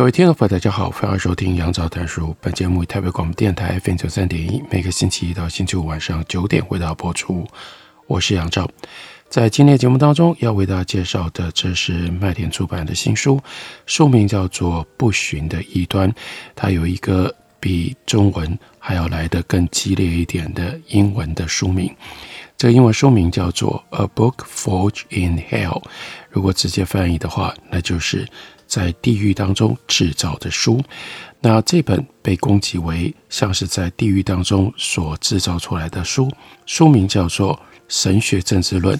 各位听众朋友，大家好，欢迎收听杨照谈书。本节目以台北广播电台 FM 九三点一，每个星期一到星期五晚上九点为大家播出。我是杨照，在今天的节目当中要为大家介绍的，这是麦田出版的新书，书名叫做《不寻的异端》，它有一个比中文还要来得更激烈一点的英文的书名。这个英文书名叫做《A Book Forged in Hell》，如果直接翻译的话，那就是。在地狱当中制造的书，那这本被攻击为像是在地狱当中所制造出来的书，书名叫做《神学政治论》。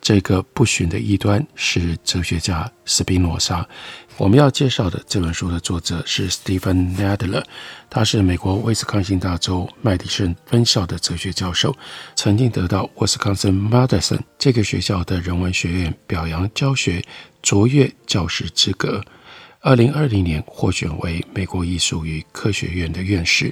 这个不寻的异端是哲学家斯宾诺莎。我们要介绍的这本书的作者是 Stephen Nadler，他是美国威斯康星大州麦迪逊分校的哲学教授，曾经得到 Wisconsin-Madison 这个学校的人文学院表扬教学卓越教师资格。二零二零年获选为美国艺术与科学院的院士。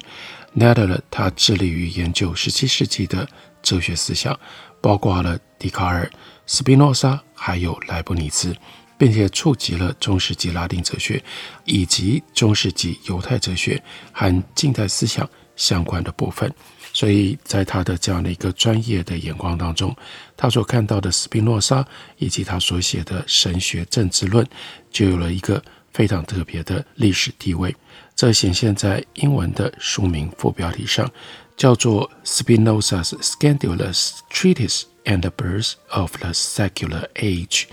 Nadler 他致力于研究十七世纪的哲学思想，包括了笛卡尔、斯宾诺莎还有莱布尼兹，并且触及了中世纪拉丁哲学以及中世纪犹太哲学和近代思想相关的部分。所以在他的这样的一个专业的眼光当中，他所看到的斯宾诺莎以及他所写的神学政治论，就有了一个非常特别的历史地位。这显现在英文的书名副标题上，叫做 Spinoza's Scandalous Treatise and the Birth of the Secular Age，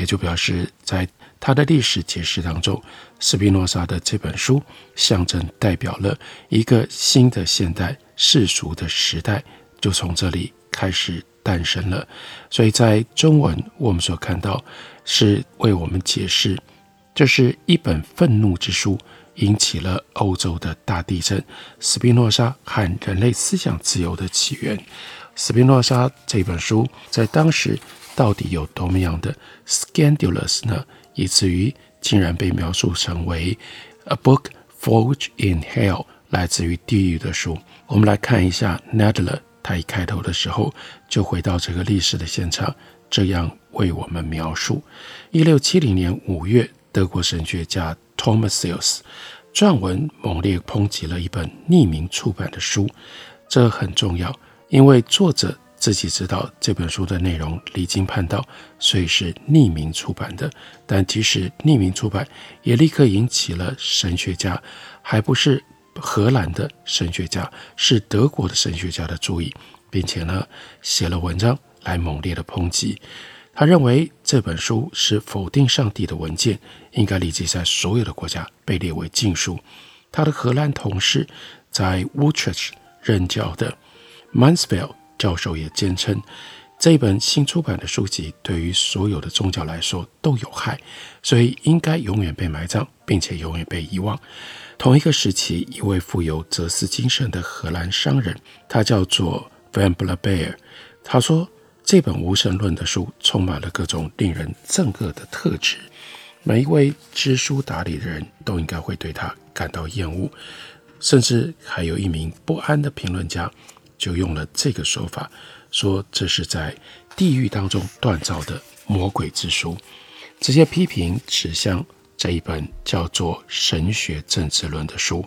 也就表示在他的历史解释当中，斯宾诺莎的这本书象征代表了一个新的现代。世俗的时代就从这里开始诞生了，所以在中文我们所看到是为我们解释，这是一本愤怒之书，引起了欧洲的大地震。斯宾诺莎和人类思想自由的起源。斯宾诺莎这本书在当时到底有多么样的 scandalous 呢？以至于竟然被描述成为 a book forged in hell，来自于地狱的书。我们来看一下 Nadler，他一开头的时候就回到这个历史的现场，这样为我们描述：一六七零年五月，德国神学家 Thomas Sales 撰文猛烈抨击了一本匿名出版的书，这很重要，因为作者自己知道这本书的内容离经叛道，所以是匿名出版的。但即使匿名出版，也立刻引起了神学家，还不是。荷兰的神学家是德国的神学家的注意，并且呢写了文章来猛烈的抨击。他认为这本书是否定上帝的文件，应该立即在所有的国家被列为禁书。他的荷兰同事在 Utrecht 任教的 Mansfeld 教授也坚称，这本新出版的书籍对于所有的宗教来说都有害，所以应该永远被埋葬，并且永远被遗忘。同一个时期，一位富有哲思精神的荷兰商人，他叫做 Van Blaere，。他说，这本无神论的书充满了各种令人憎恶的特质，每一位知书达理的人都应该会对他感到厌恶。甚至还有一名不安的评论家，就用了这个说法，说这是在地狱当中锻造的魔鬼之书。这些批评指向。这一本叫做《神学政治论》的书，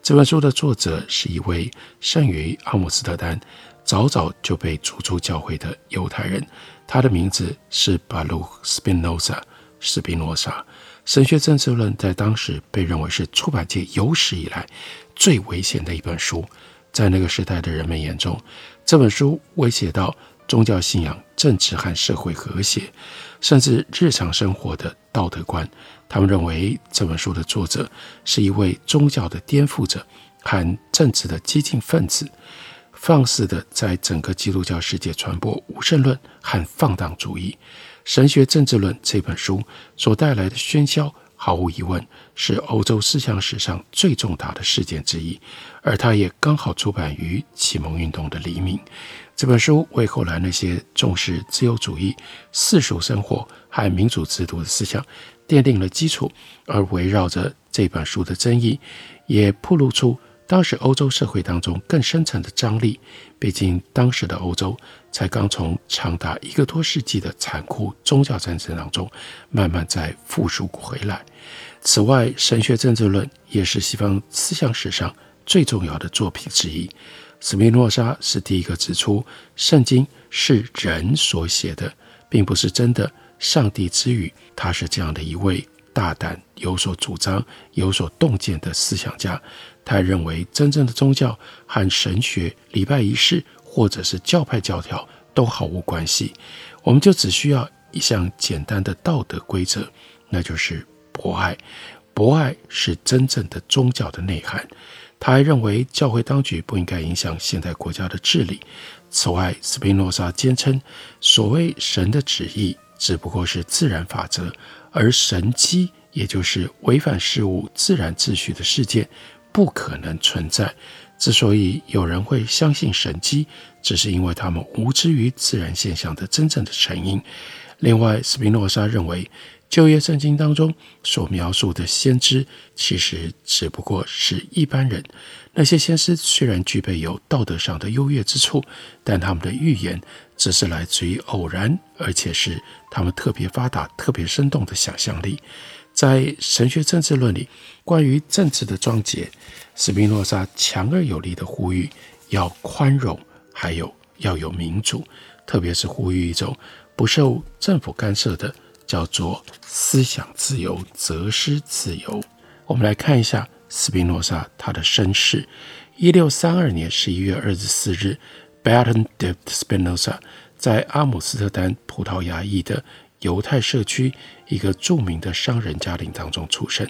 这本书的作者是一位生于阿姆斯特丹、早早就被逐出教会的犹太人，他的名字是巴鲁·斯宾诺莎。斯宾诺莎，《神学政治论》在当时被认为是出版界有史以来最危险的一本书，在那个时代的人们眼中，这本书威胁到宗教信仰、政治和社会和谐，甚至日常生活的道德观。他们认为这本书的作者是一位宗教的颠覆者和政治的激进分子，放肆地在整个基督教世界传播无神论和放荡主义。神学政治论》这本书所带来的喧嚣，毫无疑问是欧洲思想史上最重大的事件之一，而它也刚好出版于启蒙运动的黎明。这本书为后来那些重视自由主义、世俗生活和民主制度的思想奠定了基础，而围绕着这本书的争议，也暴露出当时欧洲社会当中更深层的张力。毕竟，当时的欧洲才刚从长达一个多世纪的残酷宗教战争当中慢慢在复苏回来。此外，《神学政治论》也是西方思想史上最重要的作品之一。斯宾诺莎是第一个指出，圣经是人所写的，并不是真的上帝之语。他是这样的一位大胆、有所主张、有所洞见的思想家。他认为，真正的宗教和神学、礼拜仪式或者是教派教条都毫无关系。我们就只需要一项简单的道德规则，那就是博爱。博爱是真正的宗教的内涵。他还认为，教会当局不应该影响现代国家的治理。此外，斯宾诺莎坚称，所谓神的旨意只不过是自然法则，而神迹，也就是违反事物自然秩序的事件，不可能存在。之所以有人会相信神迹，只是因为他们无知于自然现象的真正的成因。另外，斯宾诺莎认为，旧约圣经当中所描述的先知，其实只不过是一般人。那些先知虽然具备有道德上的优越之处，但他们的预言只是来自于偶然，而且是他们特别发达、特别生动的想象力。在《神学政治论》里，关于政治的章节，斯宾诺莎强而有力地呼吁要宽容，还有要有民主，特别是呼吁一种不受政府干涉的。叫做思想自由、哲思自由。我们来看一下斯宾诺莎他的身世。一六三二年十一月二十四日，Bertrand de Spinoza 在阿姆斯特丹葡萄牙裔的犹太社区一个著名的商人家庭当中出生。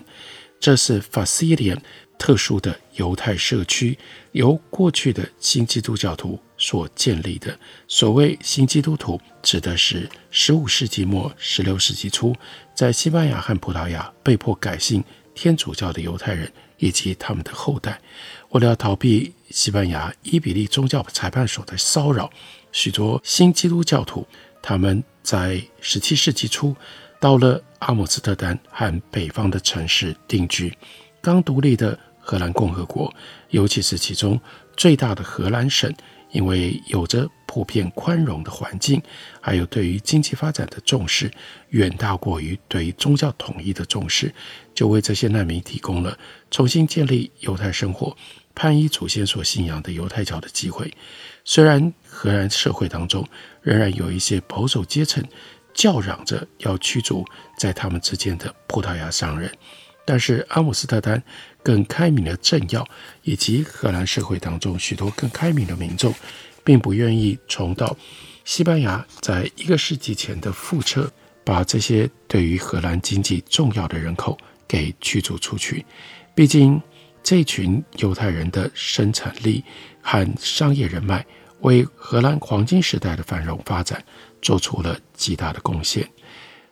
这是法西联特殊的犹太社区，由过去的新基督教徒所建立的。所谓新基督徒，指的是十五世纪末、十六世纪初，在西班牙和葡萄牙被迫改信天主教的犹太人以及他们的后代。为了逃避西班牙伊比利宗教裁判所的骚扰，许多新基督教徒他们在十七世纪初到了阿姆斯特丹和北方的城市定居。刚独立的荷兰共和国，尤其是其中最大的荷兰省，因为有着普遍宽容的环境，还有对于经济发展的重视，远大过于对于宗教统一的重视，就为这些难民提供了重新建立犹太生活、皈依祖先所信仰的犹太教的机会。虽然荷兰社会当中仍然有一些保守阶层叫嚷着要驱逐在他们之间的葡萄牙商人。但是阿姆斯特丹更开明的政要，以及荷兰社会当中许多更开明的民众，并不愿意重蹈西班牙在一个世纪前的覆辙，把这些对于荷兰经济重要的人口给驱逐出去。毕竟这群犹太人的生产力和商业人脉，为荷兰黄金时代的繁荣发展做出了极大的贡献。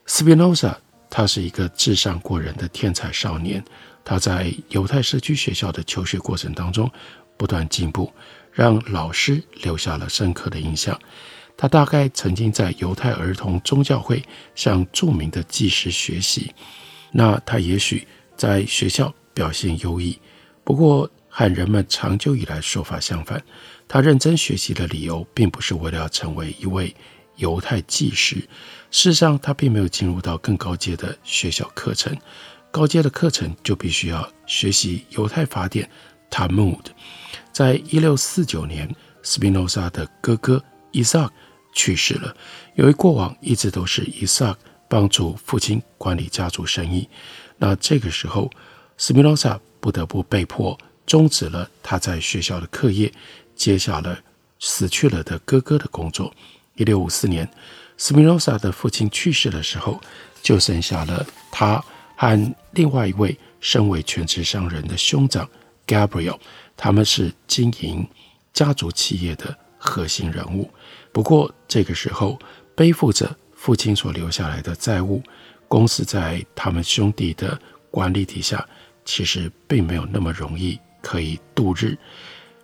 斯宾诺莎。他是一个智商过人的天才少年，他在犹太社区学校的求学过程当中不断进步，让老师留下了深刻的印象。他大概曾经在犹太儿童宗教会向著名的祭师学习，那他也许在学校表现优异，不过和人们长久以来说法相反，他认真学习的理由并不是为了要成为一位犹太祭司。事实上，他并没有进入到更高阶的学校课程。高阶的课程就必须要学习犹太法典 Talmud。在一六四九年，斯宾诺莎的哥哥伊萨克去世了。由于过往一直都是伊萨克帮助父亲管理家族生意，那这个时候，斯宾诺莎不得不被迫终止了他在学校的课业，接下了死去了的哥哥的工作。一六五四年。斯宾诺莎的父亲去世的时候，就剩下了他和另外一位身为全职商人的兄长 Gabriel，他们是经营家族企业的核心人物。不过这个时候，背负着父亲所留下来的债务，公司在他们兄弟的管理底下，其实并没有那么容易可以度日。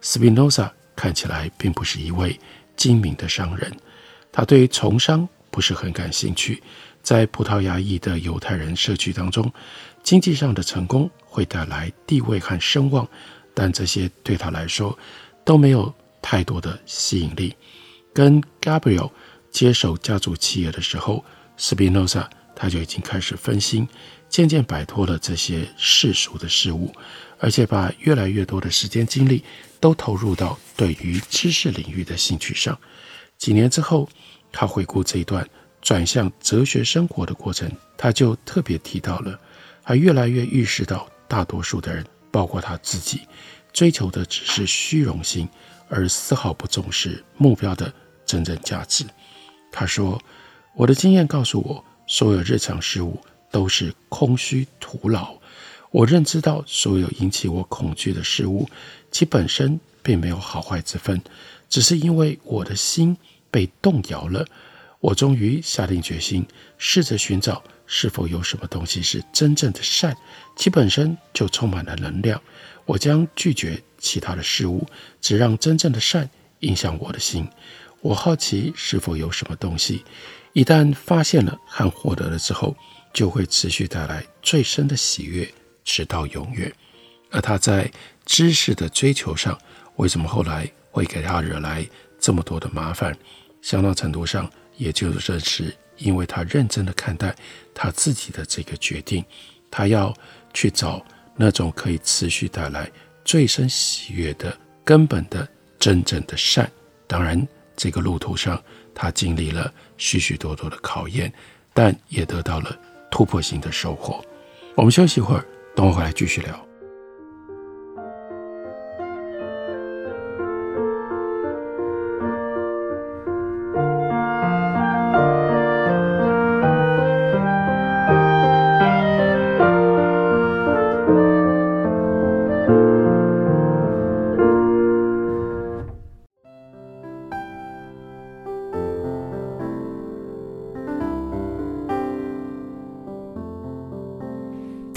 斯宾诺萨看起来并不是一位精明的商人，他对从商不是很感兴趣。在葡萄牙裔的犹太人社区当中，经济上的成功会带来地位和声望，但这些对他来说都没有太多的吸引力。跟 Gabriel 接手家族企业的时候，斯宾诺萨他就已经开始分心，渐渐摆脱了这些世俗的事物，而且把越来越多的时间精力都投入到对于知识领域的兴趣上。几年之后，他回顾这一段。转向哲学生活的过程，他就特别提到了，他越来越意识到大多数的人，包括他自己，追求的只是虚荣心，而丝毫不重视目标的真正价值。他说：“我的经验告诉我，所有日常事物都是空虚徒劳。我认知到，所有引起我恐惧的事物，其本身并没有好坏之分，只是因为我的心被动摇了。”我终于下定决心，试着寻找是否有什么东西是真正的善，其本身就充满了能量。我将拒绝其他的事物，只让真正的善影响我的心。我好奇是否有什么东西，一旦发现了和获得了之后，就会持续带来最深的喜悦，直到永远。而他在知识的追求上，为什么后来会给他惹来这么多的麻烦？相当程度上。也就是是因为他认真的看待他自己的这个决定，他要去找那种可以持续带来最深喜悦的根本的真正的善。当然，这个路途上他经历了许许多多的考验，但也得到了突破性的收获。我们休息一会儿，等我回来继续聊。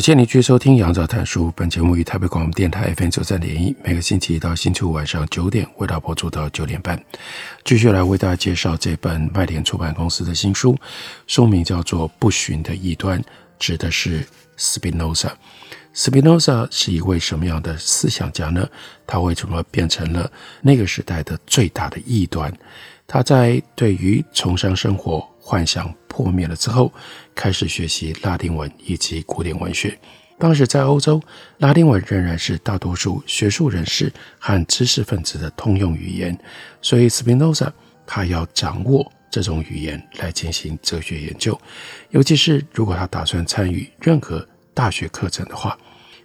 感谢你继续收听《杨照谈书》。本节目于台北广播电台 FM 九三点一，每个星期一到星期五晚上九点，为大家播出到九点半。继续来为大家介绍这本麦田出版公司的新书，书名叫做《不寻的异端》，指的是 Spinoza。Spinoza 是一位什么样的思想家呢？他为什么变成了那个时代的最大的异端？他在对于崇尚生活幻想破灭了之后，开始学习拉丁文以及古典文学。当时在欧洲，拉丁文仍然是大多数学术人士和知识分子的通用语言，所以斯宾诺萨他要掌握这种语言来进行哲学研究，尤其是如果他打算参与任何大学课程的话。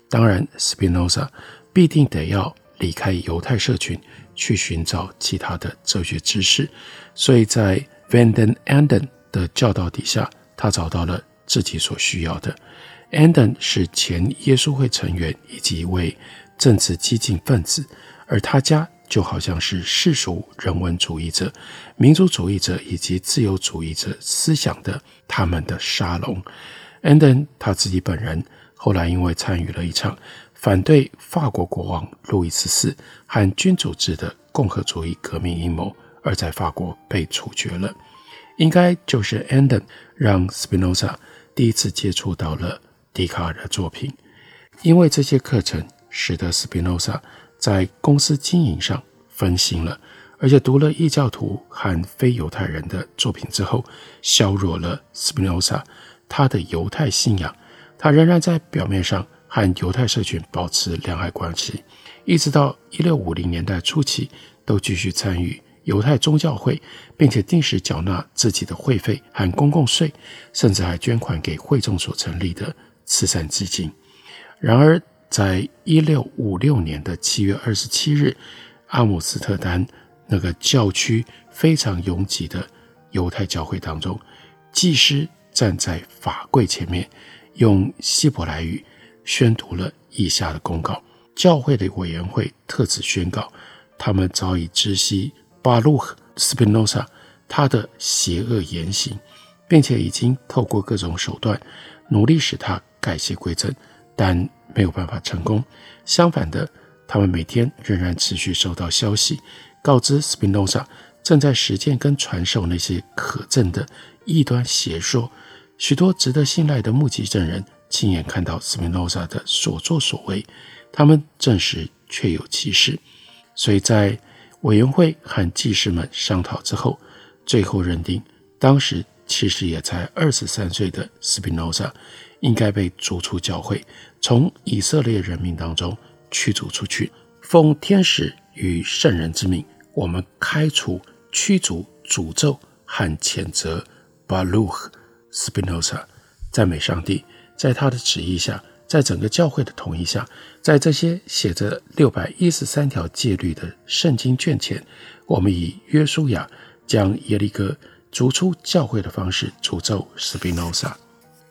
当然，斯宾诺萨必定得要离开犹太社群。去寻找其他的哲学知识，所以在 Van den Anden 的教导底下，他找到了自己所需要的。Anden 是前耶稣会成员以及一位政治激进分子，而他家就好像是世俗人文主义者、民族主义者以及自由主义者思想的他们的沙龙。Anden 他自己本人后来因为参与了一场。反对法国国王路易十四和君主制的共和主义革命阴谋，而在法国被处决了。应该就是 Anden 让 Spinoza 第一次接触到了笛卡尔的作品，因为这些课程使得 Spinoza 在公司经营上分心了，而且读了异教徒和非犹太人的作品之后，削弱了 Spinoza 他的犹太信仰。他仍然在表面上。和犹太社群保持良好关系，一直到一六五零年代初期，都继续参与犹太宗教会，并且定时缴纳自己的会费和公共税，甚至还捐款给会众所成立的慈善基金。然而，在一六五六年的七月二十七日，阿姆斯特丹那个教区非常拥挤的犹太教会当中，祭师站在法柜前面，用希伯来语宣读了以下的公告：教会的委员会特此宣告，他们早已知悉巴鲁克·斯宾诺萨他的邪恶言行，并且已经透过各种手段努力使他改邪归正，但没有办法成功。相反的，他们每天仍然持续收到消息，告知斯宾诺萨正在实践跟传授那些可憎的异端邪说。许多值得信赖的目击证人亲眼看到斯宾诺萨的所作所为，他们证实确有其事。所以在委员会和祭司们商讨之后，最后认定，当时其实也才二十三岁的斯宾诺莎应该被逐出教会，从以色列人民当中驱逐出去。奉天使与圣人之命，我们开除、驱逐、诅咒和谴责巴鲁克。斯宾诺莎赞美上帝，在他的旨意下，在整个教会的同意下，在这些写着六百一十三条戒律的圣经卷前，我们以约书亚将耶利哥逐出教会的方式诅咒斯宾诺莎。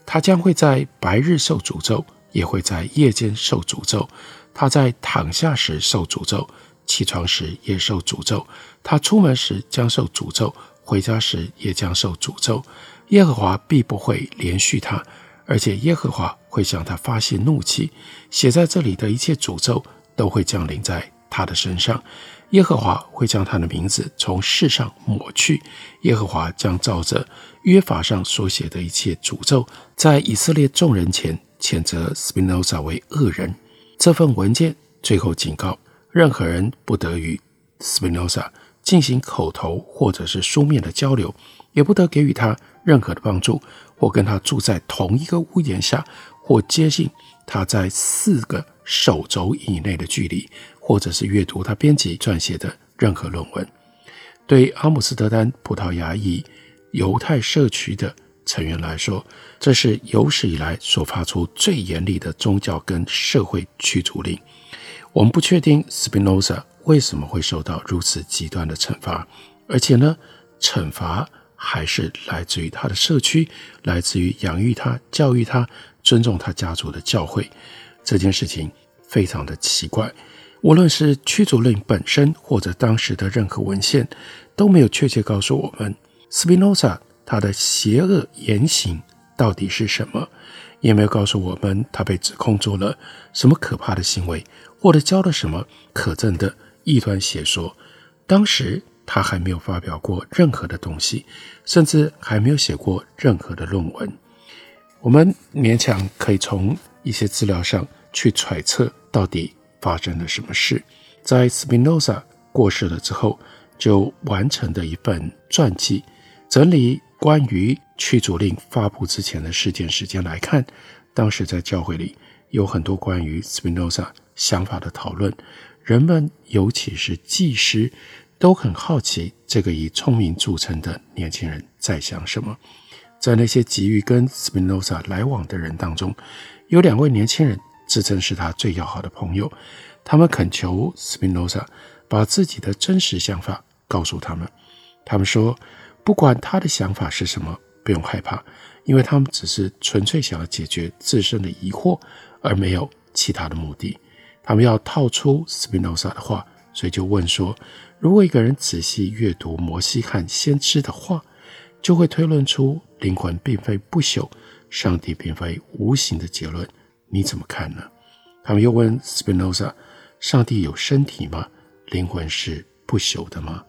他将会在白日受诅咒，也会在夜间受诅咒。他在躺下时受诅咒，起床时也受诅咒。他出门时将受诅咒，回家时也将受诅咒。耶和华必不会怜恤他，而且耶和华会向他发泄怒气。写在这里的一切诅咒都会降临在他的身上。耶和华会将他的名字从世上抹去。耶和华将照着约法上所写的一切诅咒，在以色列众人前谴责斯宾诺萨为恶人。这份文件最后警告：任何人不得与斯宾诺萨进行口头或者是书面的交流，也不得给予他。任何的帮助，或跟他住在同一个屋檐下，或接近他在四个手肘以内的距离，或者是阅读他编辑撰写的任何论文。对阿姆斯特丹葡萄牙裔犹太社区的成员来说，这是有史以来所发出最严厉的宗教跟社会驱逐令。我们不确定斯宾诺萨为什么会受到如此极端的惩罚，而且呢，惩罚。还是来自于他的社区，来自于养育他、教育他、尊重他家族的教会。这件事情非常的奇怪。无论是驱逐令本身，或者当时的任何文献，都没有确切告诉我们斯宾诺莎他的邪恶言行到底是什么，也没有告诉我们他被指控做了什么可怕的行为，或者教了什么可憎的异端邪说。当时。他还没有发表过任何的东西，甚至还没有写过任何的论文。我们勉强可以从一些资料上去揣测到底发生了什么事。在斯宾诺萨过世了之后，就完成的一份传记，整理关于驱逐令发布之前的事件时间来看，当时在教会里有很多关于斯宾诺萨想法的讨论，人们尤其是祭师。都很好奇这个以聪明著称的年轻人在想什么。在那些急于跟斯宾诺萨来往的人当中，有两位年轻人自称是他最要好的朋友。他们恳求斯宾诺萨把自己的真实想法告诉他们。他们说，不管他的想法是什么，不用害怕，因为他们只是纯粹想要解决自身的疑惑，而没有其他的目的。他们要套出斯宾诺萨的话，所以就问说。如果一个人仔细阅读摩西和先知的话，就会推论出灵魂并非不朽，上帝并非无形的结论。你怎么看呢？他们又问 Spinoza，：上帝有身体吗？灵魂是不朽的吗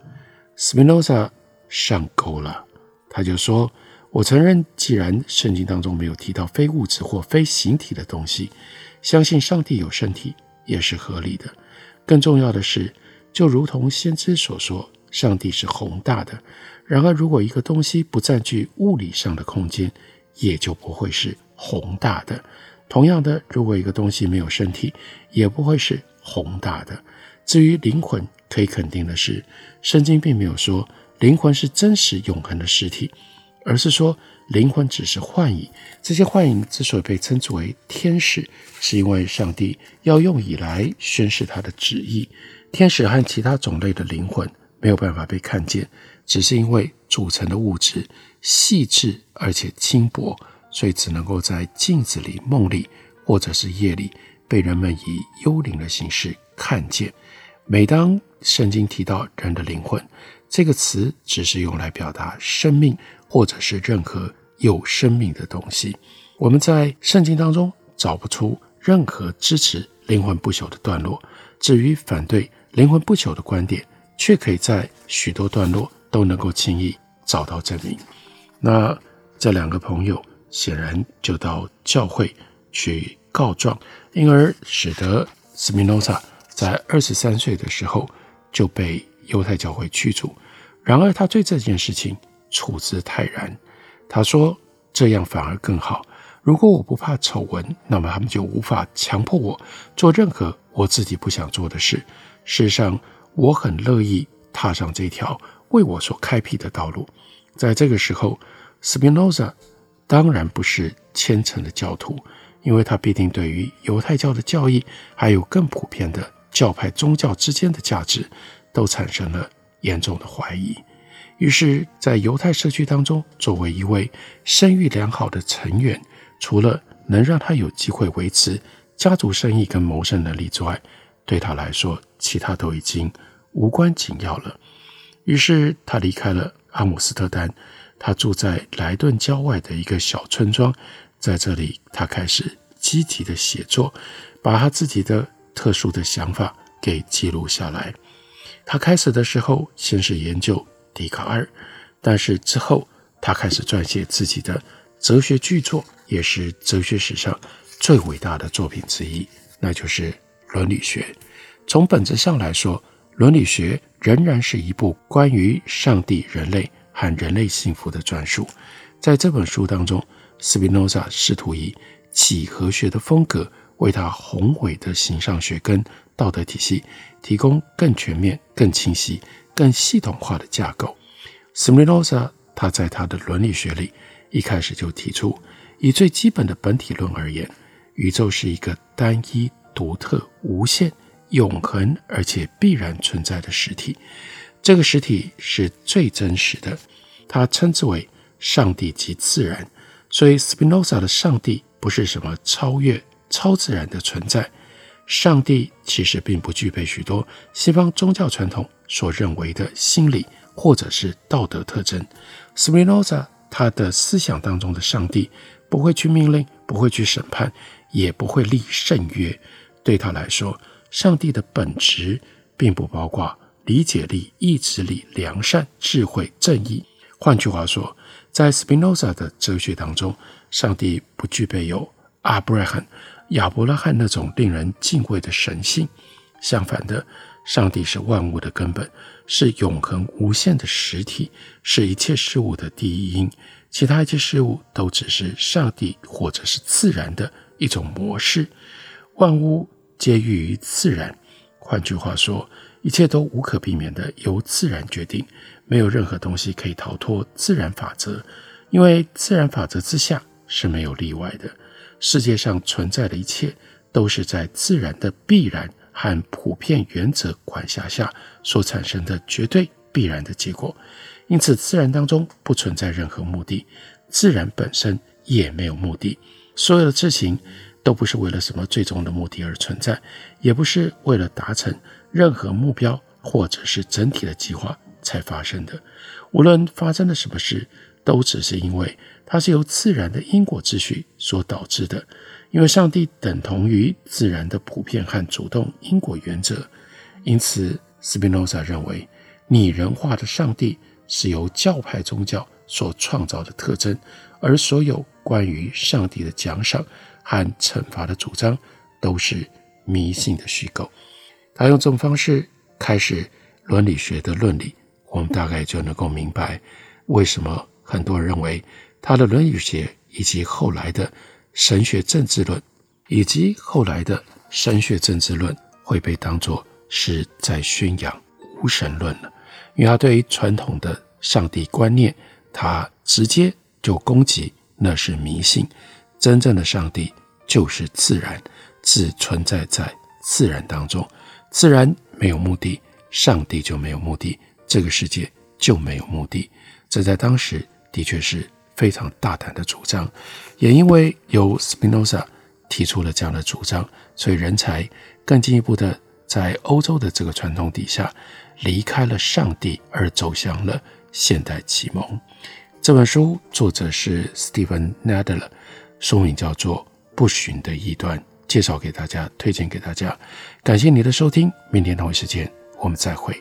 ？？Spinoza 上钩了，他就说：我承认，既然圣经当中没有提到非物质或非形体的东西，相信上帝有身体也是合理的。更重要的是。就如同先知所说，上帝是宏大的。然而，如果一个东西不占据物理上的空间，也就不会是宏大的。同样的，如果一个东西没有身体，也不会是宏大的。至于灵魂，可以肯定的是，圣经并没有说灵魂是真实永恒的实体，而是说灵魂只是幻影。这些幻影之所以被称之为天使，是因为上帝要用以来宣示他的旨意。天使和其他种类的灵魂没有办法被看见，只是因为组成的物质细致而且轻薄。所以只能够在镜子里、梦里，或者是夜里，被人们以幽灵的形式看见。每当圣经提到人的灵魂，这个词只是用来表达生命，或者是任何有生命的东西。我们在圣经当中找不出任何支持灵魂不朽的段落。至于反对灵魂不朽的观点，却可以在许多段落都能够轻易找到证明。那这两个朋友。显然就到教会去告状，因而使得斯宾诺萨在二十三岁的时候就被犹太教会驱逐。然而他对这件事情处之泰然，他说这样反而更好。如果我不怕丑闻，那么他们就无法强迫我做任何我自己不想做的事。事实上，我很乐意踏上这条为我所开辟的道路。在这个时候，斯宾诺萨。当然不是虔诚的教徒，因为他必定对于犹太教的教义，还有更普遍的教派宗教之间的价值，都产生了严重的怀疑。于是，在犹太社区当中，作为一位声誉良好的成员，除了能让他有机会维持家族生意跟谋生能力之外，对他来说，其他都已经无关紧要了。于是，他离开了阿姆斯特丹。他住在莱顿郊外的一个小村庄，在这里，他开始积极的写作，把他自己的特殊的想法给记录下来。他开始的时候，先是研究笛卡尔，但是之后，他开始撰写自己的哲学巨作，也是哲学史上最伟大的作品之一，那就是《伦理学》。从本质上来说，《伦理学》仍然是一部关于上帝、人类。和人类幸福的专书，在这本书当中，斯宾诺萨试图以几何学的风格，为他宏伟的形上学跟道德体系提供更全面、更清晰、更系统化的架构。斯宾诺萨他在他的伦理学里一开始就提出，以最基本的本体论而言，宇宙是一个单一、独特、无限、永恒而且必然存在的实体。这个实体是最真实的，他称之为上帝即自然。所以，斯宾诺萨的上帝不是什么超越、超自然的存在。上帝其实并不具备许多西方宗教传统所认为的心理或者是道德特征。斯宾诺萨他的思想当中的上帝不会去命令，不会去审判，也不会立圣约。对他来说，上帝的本质并不包括。理解力、意志力、良善、智慧、正义。换句话说，在斯宾诺萨的哲学当中，上帝不具备有阿布拉罕、亚伯拉罕那种令人敬畏的神性。相反的，上帝是万物的根本，是永恒无限的实体，是一切事物的第一因。其他一切事物都只是上帝或者是自然的一种模式。万物皆寓于自然。换句话说，一切都无可避免地由自然决定，没有任何东西可以逃脱自然法则，因为自然法则之下是没有例外的。世界上存在的一切都是在自然的必然和普遍原则管辖下所产生的绝对必然的结果，因此自然当中不存在任何目的，自然本身也没有目的，所有的事情都不是为了什么最终的目的而存在，也不是为了达成。任何目标或者是整体的计划才发生的，无论发生了什么事，都只是因为它是由自然的因果秩序所导致的。因为上帝等同于自然的普遍和主动因果原则，因此斯宾诺莎认为拟人化的上帝是由教派宗教所创造的特征，而所有关于上帝的奖赏和惩罚的主张都是迷信的虚构。他用这种方式开始伦理学的论理，我们大概就能够明白为什么很多人认为他的论语学以及后来的神学政治论以及后来的神学政治论会被当作是在宣扬无神论了，因为他对于传统的上帝观念，他直接就攻击那是迷信，真正的上帝就是自然，只存在在自然当中，自然没有目的，上帝就没有目的，这个世界就没有目的。这在当时的确是非常大胆的主张，也因为由 Spinoza 提出了这样的主张，所以人才更进一步的在欧洲的这个传统底下离开了上帝，而走向了现代启蒙。这本书作者是 Steven Nadler，书名叫做《不寻的异端》，介绍给大家，推荐给大家。感谢你的收听，明天同一时间我们再会。